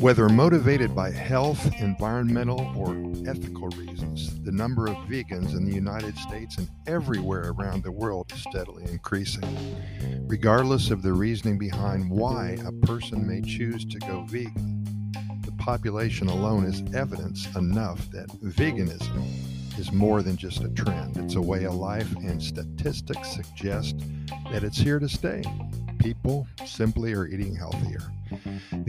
Whether motivated by health, environmental, or ethical reasons, the number of vegans in the United States and everywhere around the world is steadily increasing. Regardless of the reasoning behind why a person may choose to go vegan, the population alone is evidence enough that veganism is more than just a trend. It's a way of life, and statistics suggest that it's here to stay. People simply are eating healthier.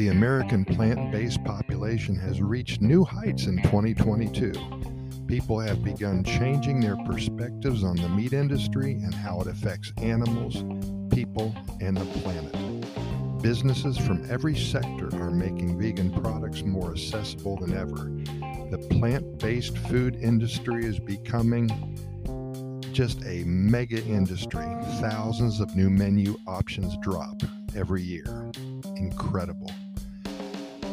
The American plant based population has reached new heights in 2022. People have begun changing their perspectives on the meat industry and how it affects animals, people, and the planet. Businesses from every sector are making vegan products more accessible than ever. The plant based food industry is becoming just a mega industry. Thousands of new menu options drop every year. Incredible.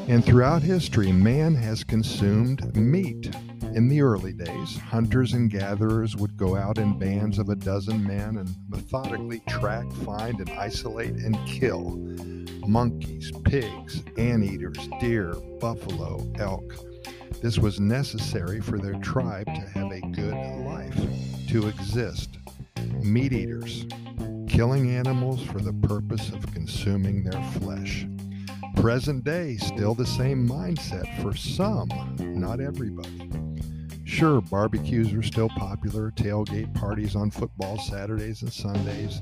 And throughout history, man has consumed meat. In the early days, hunters and gatherers would go out in bands of a dozen men and methodically track, find, and isolate and kill monkeys, pigs, anteaters, deer, buffalo, elk. This was necessary for their tribe to have a good life, to exist. Meat eaters, killing animals for the purpose of consuming their flesh. Present day, still the same mindset for some, not everybody. Sure, barbecues are still popular, tailgate parties on football Saturdays and Sundays.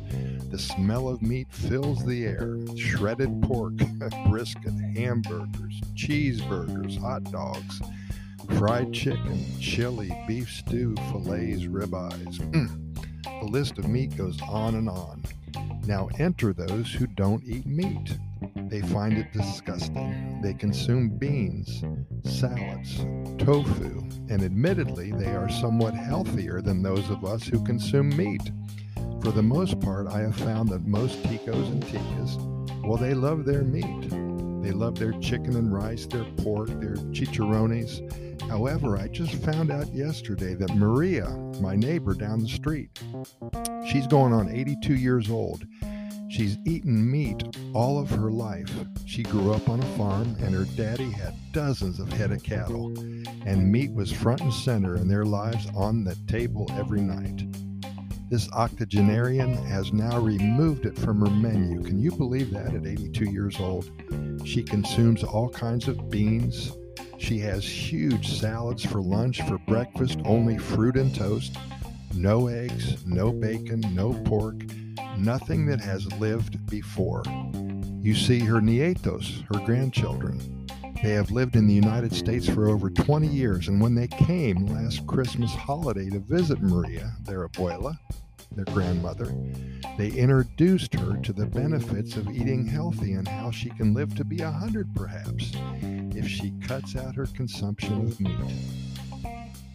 The smell of meat fills the air. Shredded pork, brisket, hamburgers, cheeseburgers, hot dogs, fried chicken, chili, beef stew, fillets, ribeyes. Mm. The list of meat goes on and on. Now enter those who don't eat meat. They find it disgusting. They consume beans, salads, tofu, and admittedly, they are somewhat healthier than those of us who consume meat. For the most part, I have found that most ticos and ticas, well, they love their meat. They love their chicken and rice, their pork, their chicharrones. However, I just found out yesterday that Maria, my neighbor down the street, she's going on 82 years old. She's eaten meat all of her life. She grew up on a farm, and her daddy had dozens of head of cattle, and meat was front and center in their lives on the table every night. This octogenarian has now removed it from her menu. Can you believe that at 82 years old? She consumes all kinds of beans. She has huge salads for lunch, for breakfast, only fruit and toast. No eggs, no bacon, no pork, nothing that has lived before. You see her nietos, her grandchildren. They have lived in the United States for over 20 years, and when they came last Christmas holiday to visit Maria, their abuela, their grandmother, they introduced her to the benefits of eating healthy and how she can live to be a hundred perhaps if she cuts out her consumption of meat.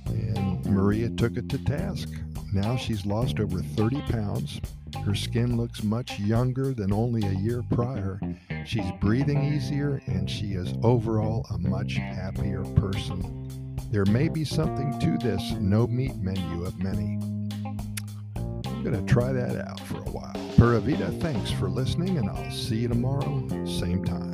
And Maria took it to task. Now she's lost over 30 pounds. Her skin looks much younger than only a year prior. She's breathing easier and she is overall a much happier person. There may be something to this no meat menu of many. I'm going to try that out for a while. Pura thanks for listening, and I'll see you tomorrow, same time.